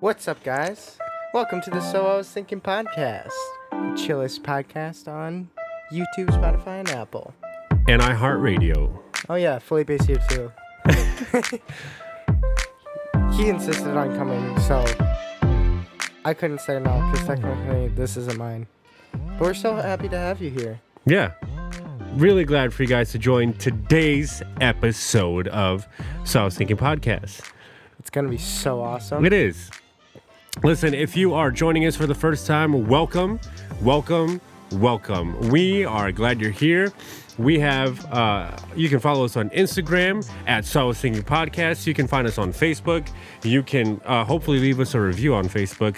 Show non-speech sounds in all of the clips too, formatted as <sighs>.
What's up, guys? Welcome to the So I Was Thinking podcast, the chillest podcast on YouTube, Spotify, and Apple. and iHeartRadio. Oh yeah, Felipe's here too. <laughs> he insisted on coming, so I couldn't say no because technically this isn't mine. But we're so happy to have you here. Yeah. Really glad for you guys to join today's episode of So I Was Thinking Podcast. It's gonna be so awesome. It is. Listen, if you are joining us for the first time, welcome, welcome, welcome. We are glad you're here. We have, uh, you can follow us on Instagram at So Singing Podcast. You can find us on Facebook. You can uh, hopefully leave us a review on Facebook.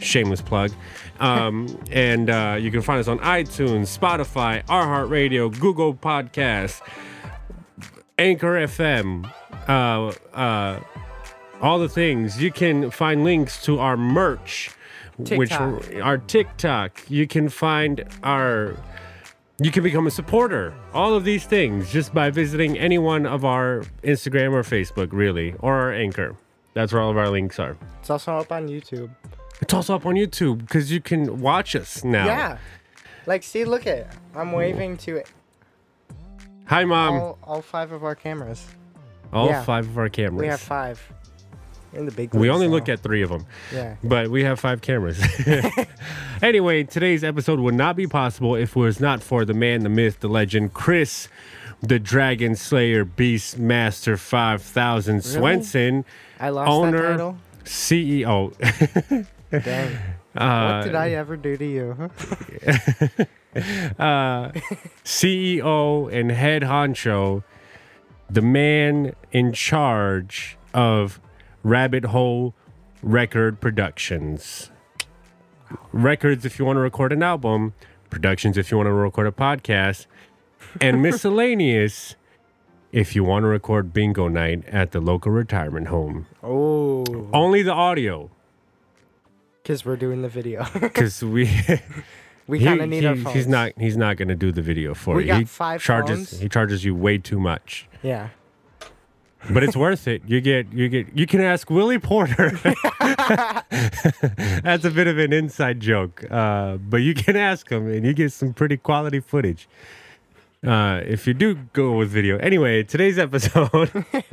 Shameless plug. Um, <laughs> and uh, you can find us on iTunes, Spotify, iHeartRadio, Google Podcasts, Anchor FM, uh, uh, all the things. You can find links to our merch, which TikTok. our TikTok. You can find our. You can become a supporter. All of these things just by visiting any one of our Instagram or Facebook, really, or our Anchor. That's where all of our links are. It's also up on YouTube. It's also up on YouTube because you can watch us now. Yeah. Like, see, look at I'm waving to it. Hi, mom. all, all five of our cameras. All yeah. five of our cameras. We have five. In the big. We only now. look at three of them, Yeah. but we have five cameras. <laughs> anyway, today's episode would not be possible if it was not for the man, the myth, the legend, Chris, the Dragon Slayer, Beast Master 5000 Swenson, I lost owner, that title. CEO. Dang. <laughs> uh, what did I ever do to you? <laughs> uh, CEO and head honcho, the man in charge of Rabbit Hole Record Productions. Records if you want to record an album, productions if you want to record a podcast, and <laughs> miscellaneous if you want to record bingo night at the local retirement home. oh, Only the audio, because we're doing the video. <laughs> because we. <laughs> we kind of need he- our phones. He's not. He's not going to do the video for We you. got he five charges. phones. He charges you way too much, Yeah. But it's worth it. You get. You get. You can ask Willie Porter. <laughs> That's a bit of an inside joke, uh, but you can ask him, and you get some pretty quality footage. Uh, if you do go with video. Anyway, today's episode. <laughs>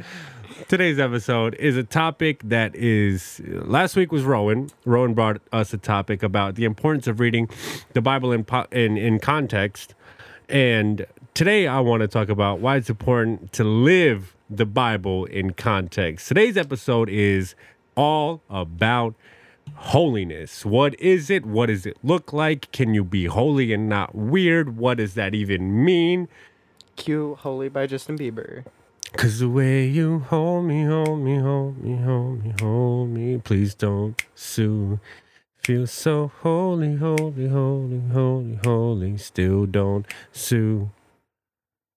Today's episode is a topic that is last week was Rowan. Rowan brought us a topic about the importance of reading the Bible in in, in context. And today I want to talk about why it's important to live the Bible in context. Today's episode is all about holiness. What is it? What does it look like? Can you be holy and not weird? What does that even mean? Cue "Holy" by Justin Bieber. Cause the way you hold me, hold me, hold me, hold me, hold me, please don't sue. Feel so holy, holy, holy, holy, holy, still don't sue.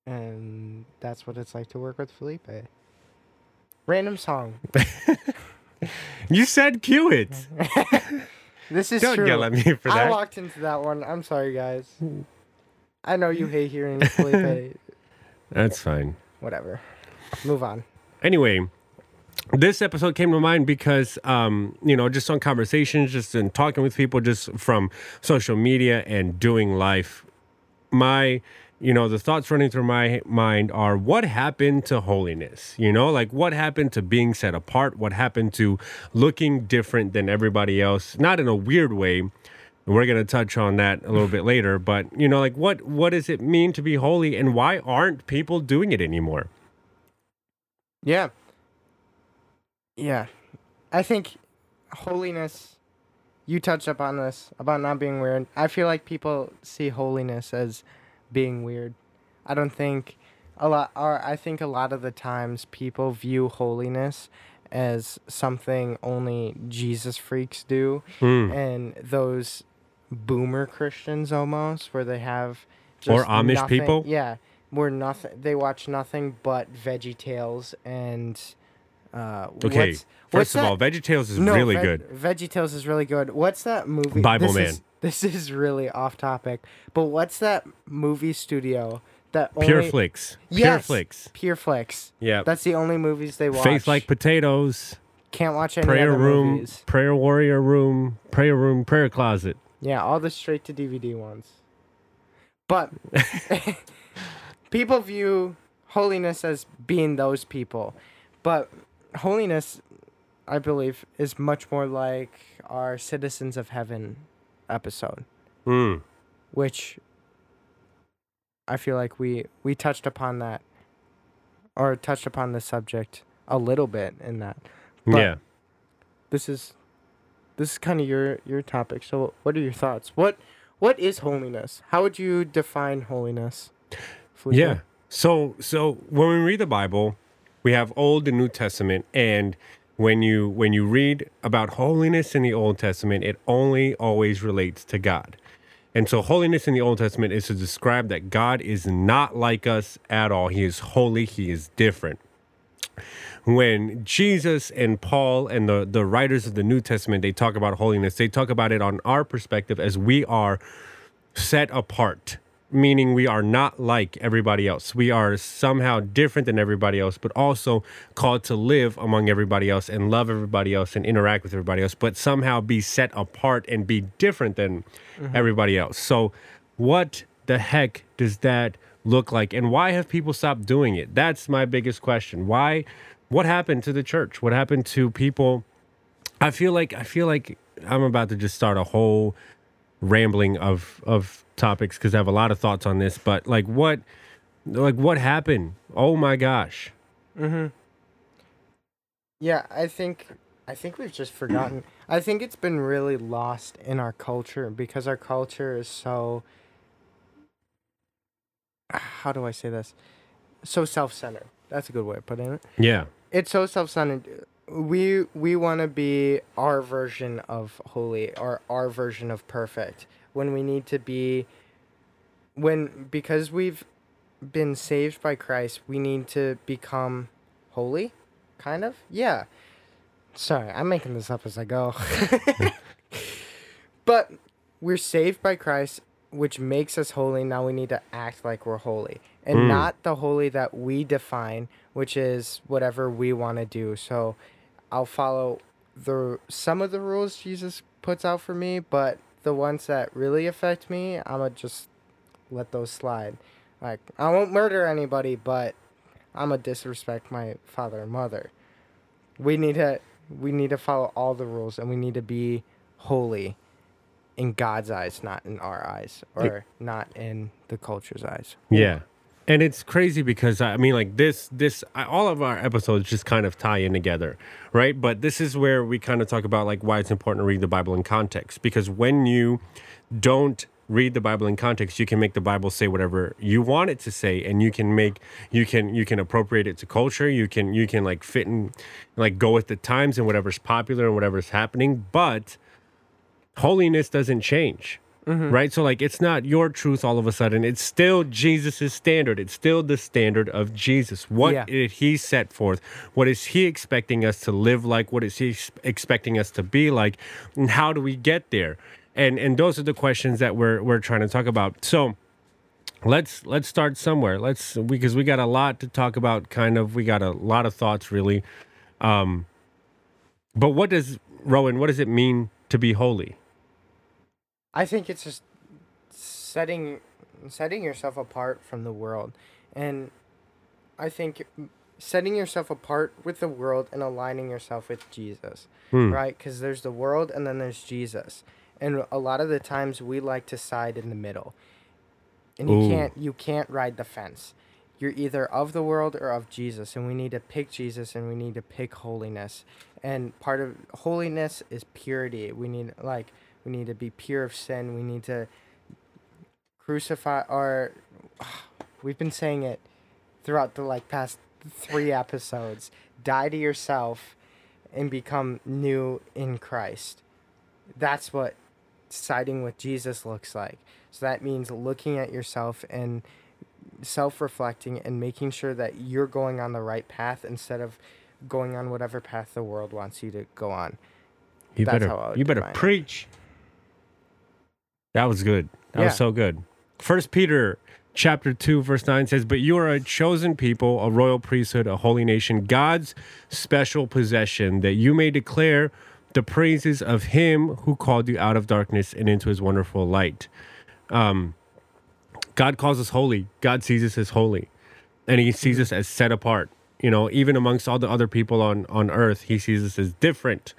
And that's what it's like to work with Felipe. Random song. <laughs> You said cue it. <laughs> This is Don't true. yell at me for that. I walked into that one. I'm sorry, guys. I know you hate hearing <laughs> Felipe. That's fine. Whatever. Move on. Anyway, this episode came to mind because, um, you know, just on conversations, just in talking with people, just from social media and doing life, my, you know, the thoughts running through my mind are what happened to holiness? You know, like what happened to being set apart? What happened to looking different than everybody else? Not in a weird way. We're gonna touch on that a little bit <sighs> later, but you know, like what what does it mean to be holy, and why aren't people doing it anymore? Yeah. Yeah. I think holiness, you touched upon this about not being weird. I feel like people see holiness as being weird. I don't think a lot, or I think a lot of the times people view holiness as something only Jesus freaks do. Hmm. And those boomer Christians almost, where they have. Or Amish nothing- people? Yeah. Where nothing, they watch nothing but Veggie Tales and. Uh, Okay. what's- First what's of that- all, VeggieTales is no, really Veg- good. Veggie Tales is really good. What's that movie? Bible this Man. Is, this is really off topic, but what's that movie studio that only Pure Flix. Pure Yes, Flix. Pure Flix. Yeah. That's the only movies they watch. Faith like potatoes. Can't watch any prayer other room, movies. prayer warrior room, prayer room, prayer closet. Yeah, all the straight to DVD ones. But <laughs> people view holiness as being those people. But holiness, I believe, is much more like our Citizens of Heaven episode, Mm. which I feel like we we touched upon that or touched upon the subject a little bit in that. But- yeah. This is this is kind of your your topic. So what are your thoughts? What what is holiness? How would you define holiness? Felipe? Yeah. So so when we read the Bible, we have Old and New Testament and when you when you read about holiness in the Old Testament, it only always relates to God. And so holiness in the Old Testament is to describe that God is not like us at all. He is holy, he is different. When Jesus and Paul and the, the writers of the New Testament they talk about holiness, they talk about it on our perspective as we are set apart, meaning we are not like everybody else. We are somehow different than everybody else, but also called to live among everybody else and love everybody else and interact with everybody else, but somehow be set apart and be different than mm-hmm. everybody else. So, what the heck does that look like? And why have people stopped doing it? That's my biggest question. Why? What happened to the church? What happened to people? I feel like I feel like I'm about to just start a whole rambling of of topics because I have a lot of thoughts on this. But like, what, like, what happened? Oh my gosh! Mm-hmm. Yeah, I think I think we've just forgotten. I think it's been really lost in our culture because our culture is so how do I say this? So self-centered. That's a good way of putting it. Yeah, It's so self-centered. We we want to be our version of holy or our version of perfect when we need to be when because we've been saved by Christ, we need to become holy, kind of. Yeah. Sorry, I'm making this up as I go. <laughs> but we're saved by Christ, which makes us holy. Now we need to act like we're holy and Mm. not the holy that we define, which is whatever we want to do. So I'll follow the some of the rules Jesus puts out for me, but the ones that really affect me, I'm gonna just let those slide. Like I won't murder anybody, but I'm gonna disrespect my father and mother. We need to we need to follow all the rules and we need to be holy in God's eyes, not in our eyes or not in the culture's eyes. yeah. And it's crazy because I mean, like this, this, I, all of our episodes just kind of tie in together, right? But this is where we kind of talk about like why it's important to read the Bible in context. Because when you don't read the Bible in context, you can make the Bible say whatever you want it to say, and you can make you can you can appropriate it to culture. You can you can like fit and like go with the times and whatever's popular and whatever's happening. But holiness doesn't change. Right? So like it's not your truth all of a sudden. It's still Jesus' standard. It's still the standard of Jesus. What Yeah. did he set forth? What is he expecting us to live like? What is he ex- expecting us to be like? And how do we get there? And and those are the questions that we're we're trying to talk about. So let's let's start somewhere. Let's because we got a lot to talk about kind of we got a lot of thoughts really. Um but what does Rowan, what does it mean to be holy? I think it's just setting setting yourself apart from the world, and I think setting yourself apart with the world and aligning yourself with Jesus, Hmm. right? Because there's the world and then there's Jesus, and a lot of the times we like to side in the middle, and you Ooh. can't you can't ride the fence. You're either of the world or of Jesus, and we need to pick Jesus and we need to pick holiness. And part of holiness is purity. We need like we need to be pure of sin. We need to crucify or <sighs> we've been saying it throughout the like past three episodes. Die to yourself and become new in Christ. That's what siding with Jesus looks like. So that means looking at yourself and self reflecting and making sure that you're going on the right path instead of going on whatever path the world wants you to go on. You That's better how you better define it. That was good. That Yeah. was so good. First Peter chapter 2 verse 9 says but you are a chosen people a royal priesthood a holy nation god's special possession that you may declare the praises of him who called you out of darkness and into his wonderful light um, god calls us holy god sees us as holy and he sees us as set apart you know even amongst all the other people on on earth he sees us as different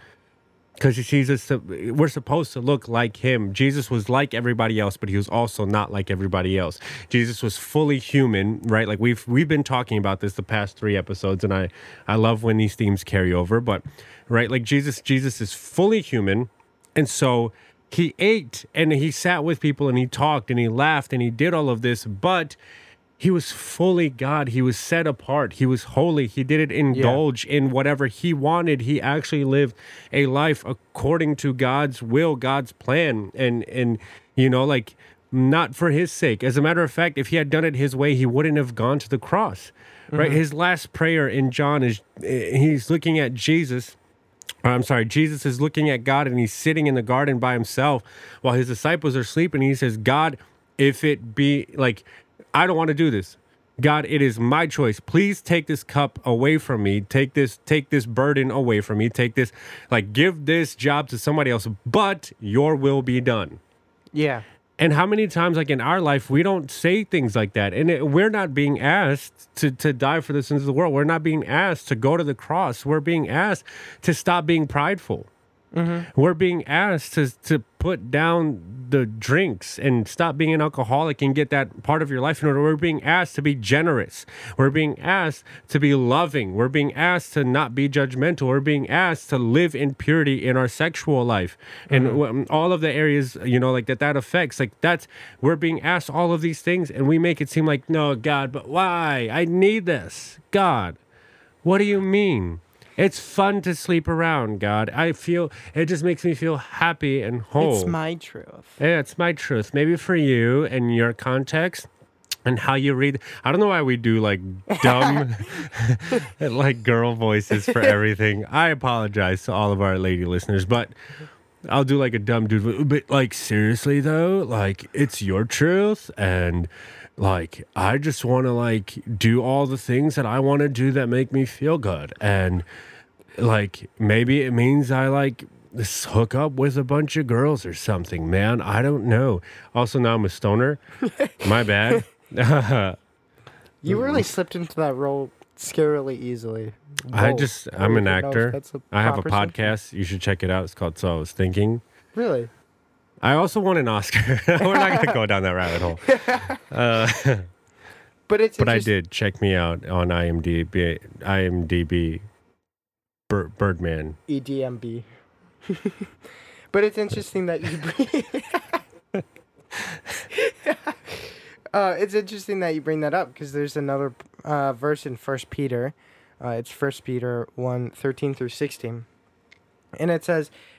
because Jesus, we're supposed to look like him. Jesus was like everybody else but he was also not like everybody else. Jesus was fully human right? Like we've we've been talking about this the past three episodes and i i love when these themes carry over but right like jesus jesus is fully human and so he ate and he sat with people and he talked and he laughed and he did all of this but he was fully God. He was set apart. He was holy. He didn't indulge in whatever he wanted. He actually lived a life according to God's will, God's plan. And and you know, like not for his sake. As a matter of fact, if he had done it his way, he wouldn't have gone to the cross. Right? Mm-hmm. His last prayer in John is eh, he's looking at Jesus. Uh, I'm sorry, Jesus is looking at God and he's sitting in the garden by himself while his disciples are sleeping. He says, God, if it be like I don't want to do this. God, it is my choice. Please take this cup away from me. Take this take this burden away from me. Take this like give this job to somebody else, but your will be done. Yeah. And how many times like in our life we don't say things like that. And it, we're not being asked to to die for the sins of the world. We're not being asked to go to the cross. We're being asked to stop being prideful. Mm-hmm. We're being asked to to put down the drinks and stop being an alcoholic and get that part of your life in order. We're being asked to be generous. We're being asked to be loving. We're being asked to not be judgmental. We're being asked to live in purity in our sexual life and mm-hmm. w- um, all of the areas you know like that that affects. Like that's we're being asked all of these things and we make it seem like no God, but why? I need this. God, what do you mean? It's fun to sleep around, God. I feel it just makes me feel happy and whole. It's my truth. yeah, it's my truth. Maybe for you and your context and how you read. I don't know why we do like dumb, <laughs> <laughs> like girl voices for everything. I apologize to all of our lady listeners, but I'll do like a dumb dude. But like seriously though, like it's your truth and like I just want to like do all the things that I want to do that make me feel good and like maybe it means I like hook up with a bunch of girls or something, man. I don't know. Also now I'm a stoner. <laughs> My bad. You really slipped into that role scarily easily. I just I'm an even know if actor. I have a podcast. You should check it out. It's called So I Was Thinking. Really? I also won an Oscar. <laughs> We're not gonna go down that rabbit hole. Uh, <laughs> But it's but I did check me out on IMDb. IMDb. Bir- Birdman. EDMB. <laughs> but it's interesting that you bring. uh, it's interesting that you bring that up because there's another uh, verse in First Peter. Uh, it's First Peter 1, 13 through 16. And it says,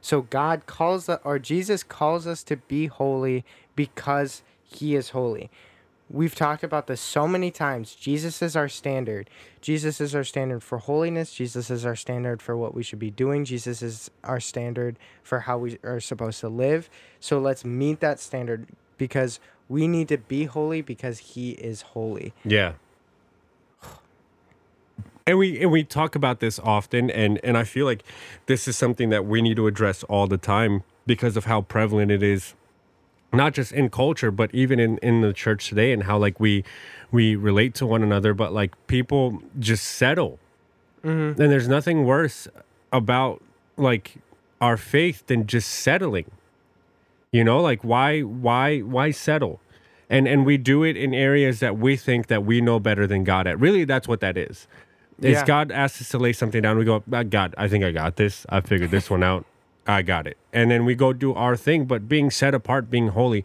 So God calls us, or Jesus calls us to be holy because He is holy. We've talked about this so many times. Jesus is our standard. Jesus is our standard for holiness. Jesus is our standard for what we should be doing. Jesus is our standard for how we are supposed to live. So let's meet that standard because we need to be holy because He is holy. Yeah. And we and we talk about this often and and I feel like this is something that we need to address all the time because of how prevalent it is not just in culture but even in in the church today and how like we we relate to one another but like people just settle. Mm-hmm. And there's nothing worse about like our faith than just settling. You know, like why why why settle? And and we do it in areas that we think that we know better than God at. Really that's what that is. Is Yeah. God asks us to lay something down, we go, "Ah, God, I think I got this. I figured this one out. I got it. And then we go do our thing, but being set apart, being holy,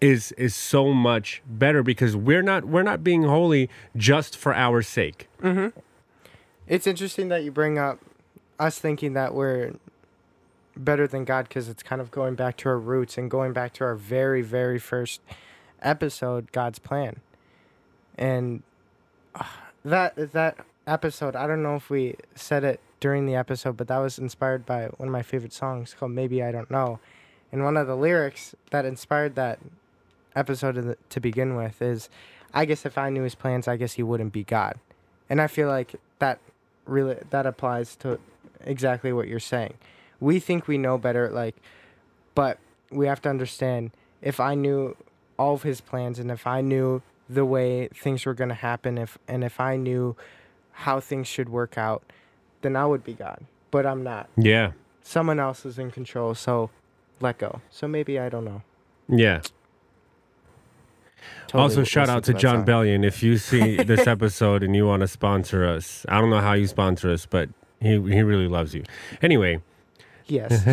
is is so much better because we're not we're not being holy just for our sake. It's interesting that you bring up us thinking that we're better than God because it's kind of going back to our roots and going back to our very, very first episode, God's plan. And uh, that that episode, I don't know if we said it during the episode, but that was inspired by one of my favorite songs called Maybe I Don't Know. And one of the lyrics that inspired that episode the, to begin with is I guess if I knew his plans, I guess he wouldn't be God. And I feel like that really that applies to exactly what you're saying. We think we know better like but we have to understand if I knew all of his plans and if I knew the way things were going to happen if and if I knew how things should work out, then I would be God. But I'm not. Yeah. Someone else is in control, so let go. So maybe I don't know. Yeah. Totally also, shout out to Jon song. Bellion. If you see <laughs> this episode and you want to sponsor us, I don't know how you sponsor us, but he he really loves you. Anyway, Yes.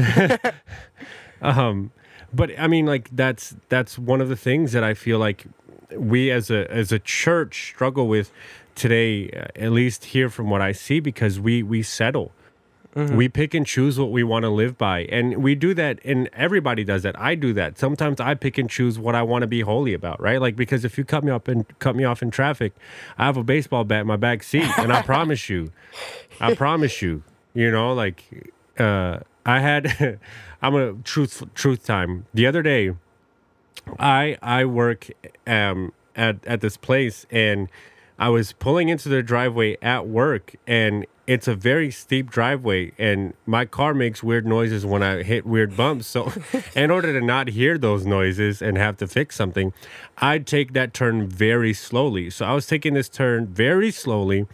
<laughs> um, but I mean, like that's that's one of the things that I feel like we as a as a church struggle with today, at least here from what I see, because we we settle. We pick and choose what we want to live by. And we do that, and everybody does that. I do that. Sometimes I pick and choose what I want to be holy about, right? Like, because if you cut me up and cut me off in traffic, I have a baseball bat in my back seat. And I promise you, I promise you, you know, like, uh, I had, <laughs> I'm a truth, truth time. The other day, I I work um at at this place and I was pulling into the driveway at work and it's a very steep driveway and my car makes weird noises when I hit weird bumps. So <laughs> <laughs> in order to not hear those noises and have to fix something, I'd take that turn very slowly. So I was taking this turn very slowly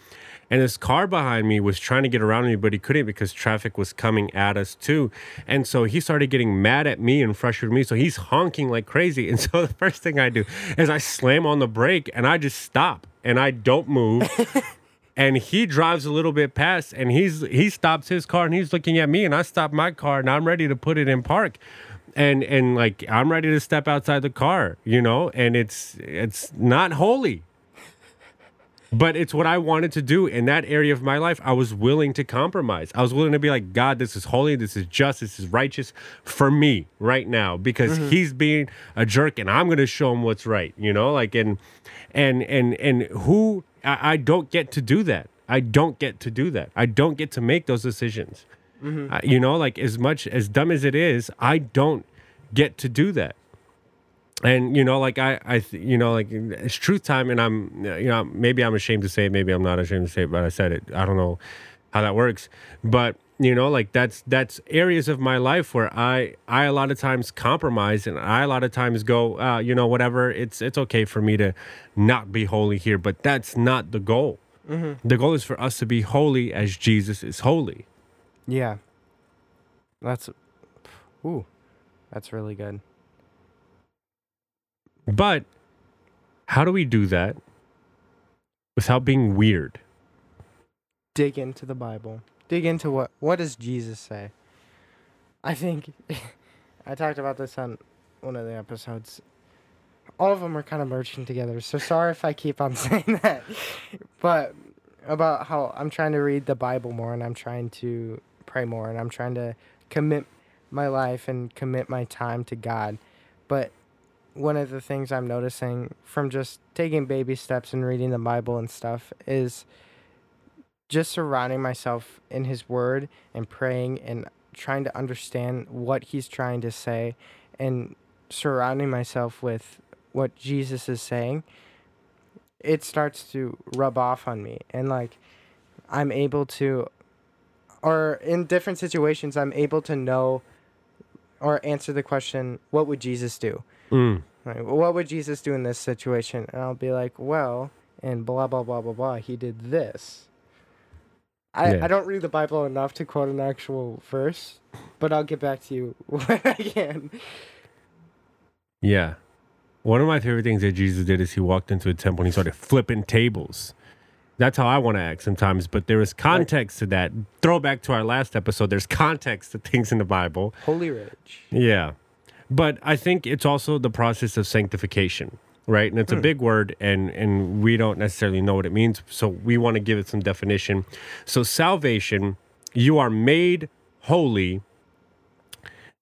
and this car behind me was trying to get around me, but he couldn't because traffic was coming at us too. And so he started getting mad at me and frustrated me. So he's honking like crazy. And so <laughs> the first thing I do is I slam on the brake and I just stop and I don't move. <laughs> and he drives a little bit past and he's he stops his car and he's looking at me and I stop my car and I'm ready to put it in park. And and like I'm ready to step outside the car, you know, and it's it's not holy but it's what I wanted to do in that area of my life. I was willing to compromise. I was willing to be like, God, this is holy, this is just, this is righteous for me right now because he's being a jerk and I'm going to show him what's right, you know? Like, and, and, and, and who, I, I don't get to do that. I don't get to do that. I don't get to make those decisions. Uh, you know, like as much as dumb as it is, I don't get to do that and you know like i i th- you know like it's truth time and i'm you know maybe i'm ashamed to say it maybe i'm not ashamed to say it but i said it i don't know how that works but you know like that's that's areas of my life where i i a lot of times compromise and i a lot of times go uh, you know whatever it's it's okay for me to not be holy here but that's not the goal the goal is for us to be holy as jesus is holy Yeah. That's ooh. That's really good. But how do we do that without being weird Dig into the Bible. Dig into what what does Jesus say? I think <laughs> I talked about this on one of the episodes. All of them are kind of merging together. So sorry if I keep on <laughs> saying that. But about how I'm trying to read the Bible more and I'm trying to pray more and I'm trying to commit my life and commit my time to God. But one of the things I'm noticing from just taking baby steps and reading the Bible and stuff is just surrounding myself in His Word and praying and trying to understand what He's trying to say and surrounding myself with what Jesus is saying, it starts to rub off on me. And like, I'm able to, or in different situations, I'm able to know or answer the question, what would Jesus do? Mm. Like, what would Jesus do in this situation? And I'll be like, well, and blah, blah, blah, blah, blah. He did this. I, Yeah. I don't read the Bible enough to quote an actual verse, but I'll get back to you <laughs> when I can. Yeah. One of my favorite things that Jesus did is he walked into a temple and he started flipping tables. That's how I want to act sometimes, but there is context to that. Throw back to our last episode, there's context to things in the Bible. Holy Ridge. Yeah. But I think it's also the process of sanctification, right? And it's a big word, and and we don't necessarily know what it means, so we want to give it some definition. So salvation, you are made holy.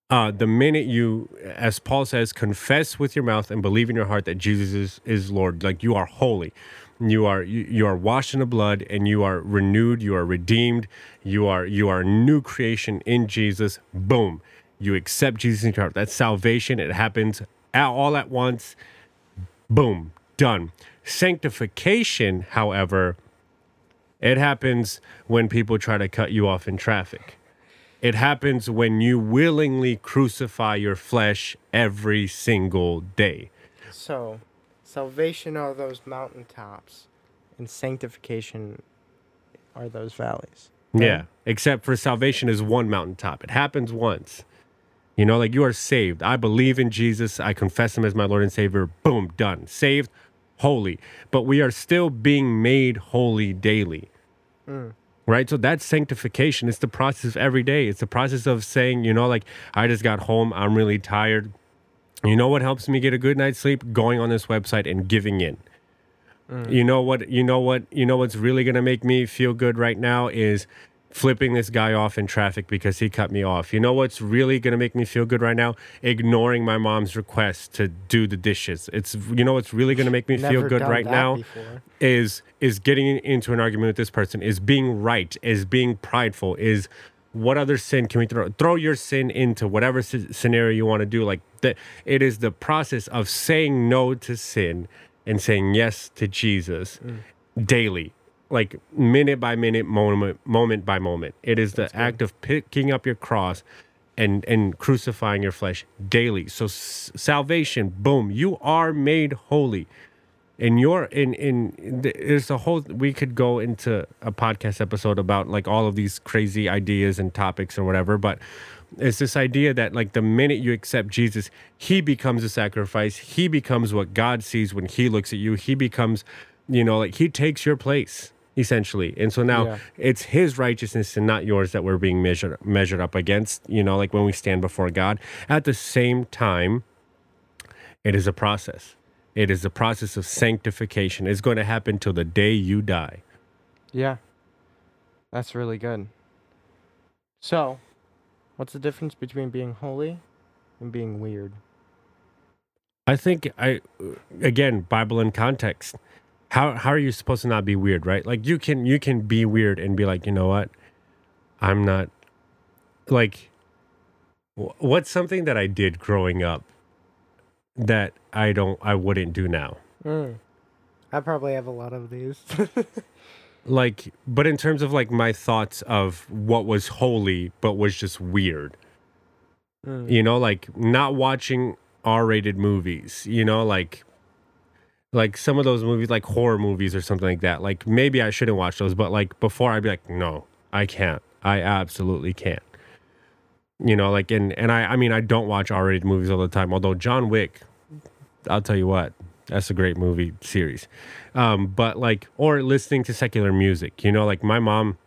Uh, the minute you, as Paul says, confess with your mouth and believe in your heart that Jesus is, is Lord, like you are holy, you are you, you are washed in the blood, and you are renewed, you are redeemed, you are you are a new creation in Jesus. Boom, you accept Jesus in your heart. That's salvation. It happens all at once. Boom, done. Sanctification, however, it happens when people try to cut you off in traffic. It happens when you willingly crucify your flesh every single day. So, salvation are those mountaintops, and sanctification are those valleys. Yeah. Except for salvation is one mountaintop. It happens once. You know, like you are saved. I believe in Jesus. I confess him as my Lord and Savior. Boom, done. Saved, holy. But we are still being made holy daily. Mm. Right? So that's sanctification. It's the process of every day. It's the process of saying, you know, like I just got home. I'm really tired. You know what helps me get a good night's sleep? Going on this website and giving in. Mm. You know what? You know what? You know what's really gonna make me feel good right now is flipping this guy off in traffic because he cut me off. You know what's really gonna make me feel good right now? Ignoring my mom's request to do the dishes. It's you know what's really gonna make me feel good right now before. is is getting into an argument with this person, is being right, is being prideful, is what other sin can we throw throw your sin into whatever s- scenario you want to do like that it is the process of saying no to sin and saying yes to jesus daily like minute by minute moment moment by moment. It is the act of picking up your cross and and crucifying your flesh daily. So s- salvation boom you are made holy. And you're in in there's a whole we could go into a podcast episode about like all of these crazy ideas and topics or whatever but it's this idea that like the minute you accept jesus he becomes a sacrifice. He becomes what god sees when he looks at you. He becomes you know like he takes your place essentially and so now Yeah. it's his righteousness and not yours that we're being measured measured up against you know like when we stand before god at the same time it is a process. It is a process of sanctification. It's going to happen till the day you die. Yeah. That's really good. So, what's the difference between being holy and being weird? I think I again Bible in context. How how are you supposed to not be weird, right? Like you can you can be weird and be like, you know what? I'm not like what's something that I did growing up that I don't I wouldn't do now. Mm. I probably have a lot of these. <laughs> Like but in terms of like my thoughts of what was holy but was just weird. Mm. you know like not watching r-rated movies you know like like some of those movies like horror movies or something like that like maybe i shouldn't watch those but like before i'd be like no i can't. I absolutely can't. You know like and and i i mean i don't watch r-rated movies all the time although john wick i'll tell you what that's a great movie series. Um but like or listening to secular music you know like my mom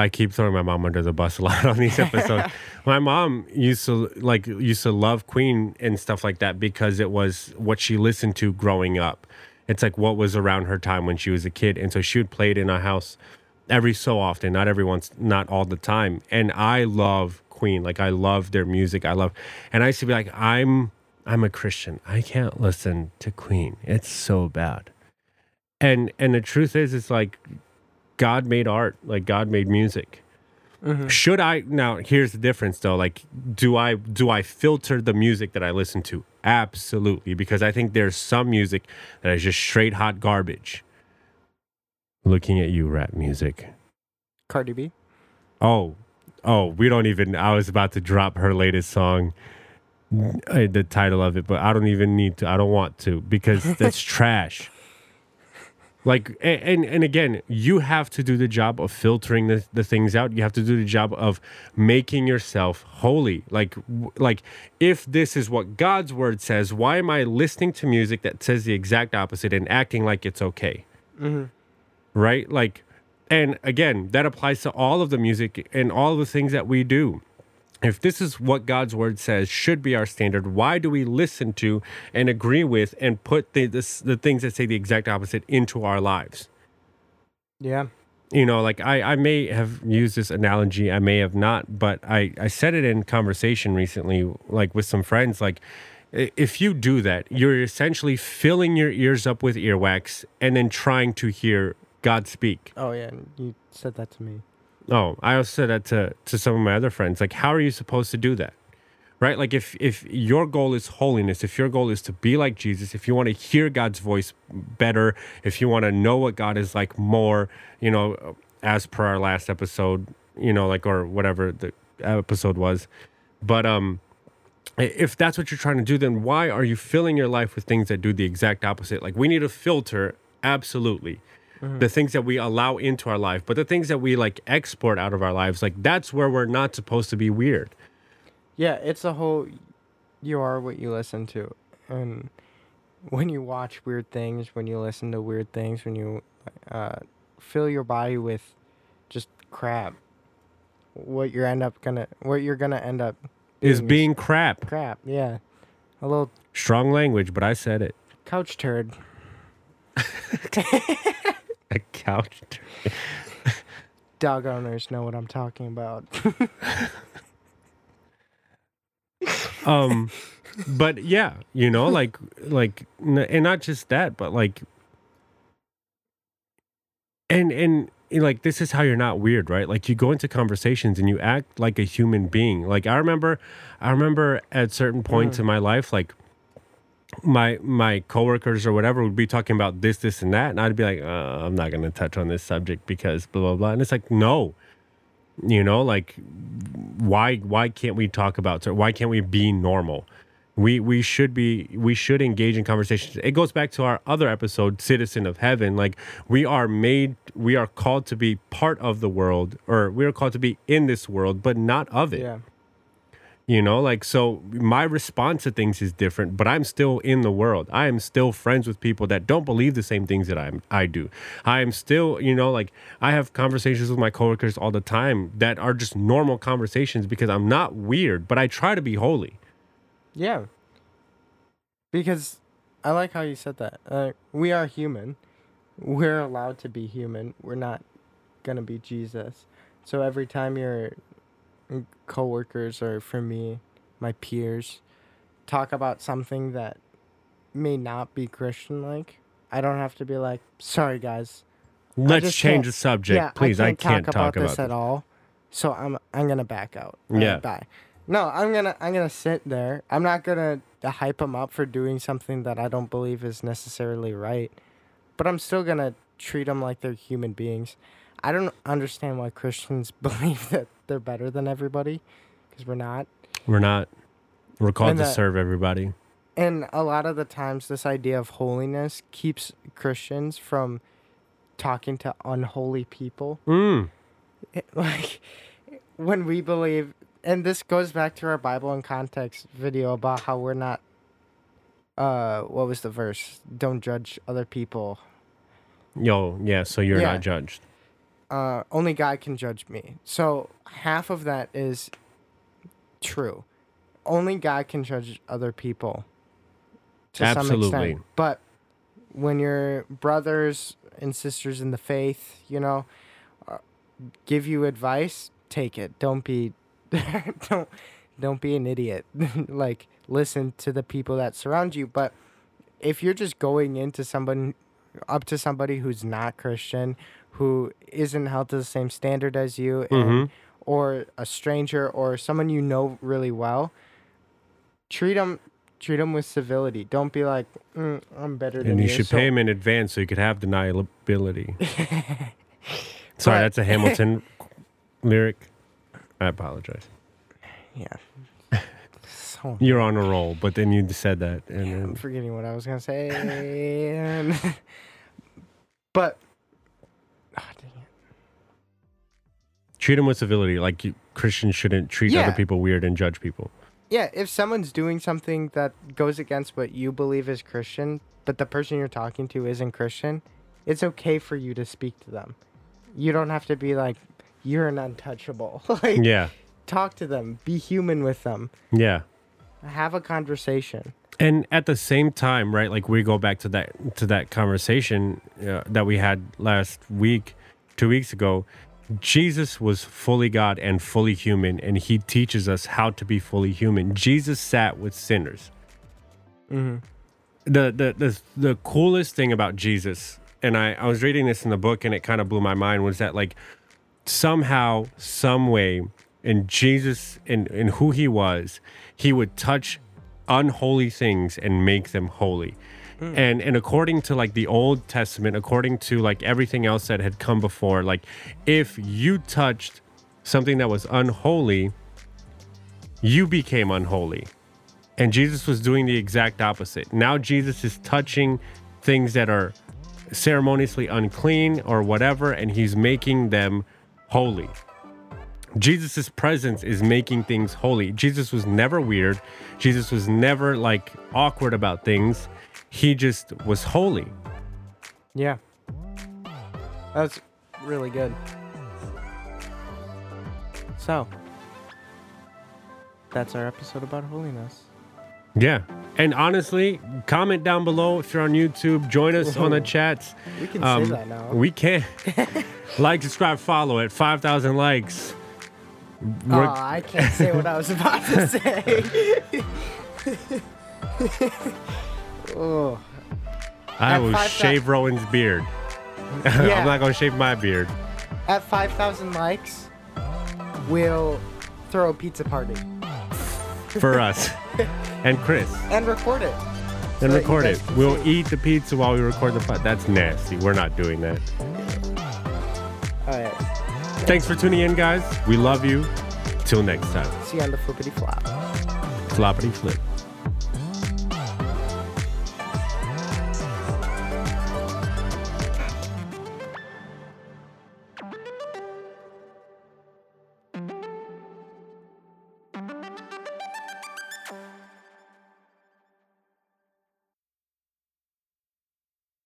I keep throwing my mom under the bus a lot on these <laughs> episodes. my mom used to like used to love Queen and stuff like that because it was what she listened to growing up. It's like what was around her time when she was a kid, and so she would play it in our house every so often, not every once, not all the time. And I love Queen, like I love their music. I love, and I used to be like, I'm I'm a Christian. I can't listen to Queen. It's so bad. And and the truth is, it's like God made art, like God made music. Should I now? Here's the difference, though. Like, do I do I filter the music that I listen to? Absolutely, because I think there's some music that is just straight hot garbage. Looking at you, rap music. Cardi B. Oh, oh, we don't even. I was about to drop her latest song, uh, the title of it, but I don't even need to. I don't want to because <laughs> that's trash. Like and and again, you have to do the job of filtering the, the things out. You have to do the job of making yourself holy. Like like if this is what God's word says, why am I listening to music that says the exact opposite and acting like it's okay? Mm-hmm. right? Like, and again, that applies to all of the music and all the things that we do. If this is what God's word says should be our standard, why do we listen to and agree with and put the this, the things that say the exact opposite into our lives? Yeah. You know, like I, I may have used this analogy, I may have not, but I, I said it in conversation recently, like with some friends. Like, if you do that, you're essentially filling your ears up with earwax and then trying to hear God speak. Oh yeah, you said that to me. Oh, I also said that to, to some of my other friends. Like, how are you supposed to do that? Right? Like, if, if your goal is holiness, if your goal is to be like Jesus, if you want to hear God's voice better, if you want to know what God is like more, you know, as per our last episode, you know, like, or whatever the episode was. But, um, if that's what you're trying to do, then why are you filling your life with things that do the exact opposite? Like, we need a filter, absolutely the things that we allow into our life, but the things that we like export out of our lives, like that's where we're not supposed to be weird. Yeah, it's a whole. You are what you listen to, and when you watch weird things, when you listen to weird things, when you uh, fill your body with just crap, what you're end up gonna, what you're gonna end up Is being crap. crap. Yeah, a little Strong language, but I said it. couch turd. <laughs> <laughs> <laughs> A couch. Dog owners know what I'm talking about. <laughs> Um, but yeah, you know, like like, and not just that, but like, and and and, like this is how you're not weird, right? Like you go into conversations and you act like a human being. Like I remember, I remember at certain points in my life, like my my coworkers or whatever would be talking about this, this, and that, and I'd be like, uh, I'm not gonna touch on this subject because blah blah blah. And it's like, no, you know, like why why can't we talk about? Why can't we be normal? We we should be we should engage in conversations. It goes back to our other episode, Citizen of Heaven. Like we are made, we are called to be part of the world, or we are called to be in this world, but not of it yeah, you know like so my response to things is different but i'm still in the world i am still friends with people that don't believe the same things that i'm i do i am still you know like i have conversations with my coworkers all the time that are just normal conversations because i'm not weird but i try to be holy yeah. Because I like how you said that. Uh, we are human. We're allowed to be human. We're not gonna be Jesus. So every time your coworkers or for me, my peers, talk about something that may not be Christian like, I don't have to be like, sorry guys. let's change the subject yeah, please i can't, talk, talk, about, about this at all. So I'm I'm gonna back out. Yeah. Bye. No, I'm gonna I'm gonna sit there. I'm not gonna hype them up for doing something that I don't believe is necessarily right, but I'm still gonna treat them like they're human beings. I don't understand why Christians <laughs> believe that they're better than everybody, because we're not. we're not we're called to serve everybody And a lot of the times, this idea of holiness keeps Christians from talking to unholy people. mm. <laughs> like when we believe and this goes back to our bible in context video about how we're not uh what was the verse don't judge other people yo yeah so you're Yeah. not judged uh only god can judge me. So half of that is true. Only god can judge other people to some extent. But when your brothers and sisters in the faith you know uh, give you advice take it. Don't be <laughs> don't don't be an idiot. <laughs> Like listen to the people that surround you. But if you're just going into someone up to somebody who's not christian who isn't held to the same standard as you and, Mhm. or a stranger or someone you know really well treat them treat them with civility. Don't be like mm, i'm better than and you you. should so- pay him in advance so you could have deniability. <laughs> Sorry But- that's a hamilton lyric. I apologize. Yeah. <laughs> So You're on a roll, but then you said that, and I'm forgetting what I was gonna say. <laughs> but treat them with civility. Like you, Christians shouldn't treat other people weird and judge people. yeah, if someone's doing something that goes against what you believe is Christian, but the person you're talking to isn't Christian, it's okay for you to speak to them. You don't have to be like, you're an untouchable. <laughs> like, Yeah, talk to them, be human with them, Yeah. have a conversation. And at the same time, right? Like we go back to that to that conversation uh, that we had last week, two weeks ago. Jesus was fully God and fully human, and He teaches us how to be fully human. Jesus sat with sinners. Mm-hmm. The the the the coolest thing about Jesus, and I I was reading this in the book, and it kind of blew my mind, was that like somehow, some way, in Jesus in in who He was, He would touch unholy things and make them holy. Mm. And and according to like the Old Testament, according to like everything else that had come before, like if you touched something that was unholy, you became unholy. And Jesus was doing the exact opposite. Now Jesus is touching things that are ceremoniously unclean or whatever, and he's making them holy. Jesus' presence is making things holy. Jesus was never weird. Jesus was never like awkward about things. He just was holy. Yeah. That's really good. So, that's our episode about holiness. Yeah. And honestly, comment down below if you're on YouTube. Join us on the chats. We can Um, say that now. We can. <laughs> like, subscribe, follow at 5,000 likes. oh, I can't say what I was about to <laughs> say. <laughs> oh, I at will 5,000 shave Rowan's beard. <laughs> Yeah. I'm not going to shave my beard. at 5,000 likes, we'll throw a pizza party For <laughs> us. and Chris. and record it. And so record it. We'll see. eat the pizza while we record the pod. That's nasty. We're not doing that. Oh, All right. Thanks for tuning in, guys. We love you. Till next time. See you on the flippity flop. Floppity flip.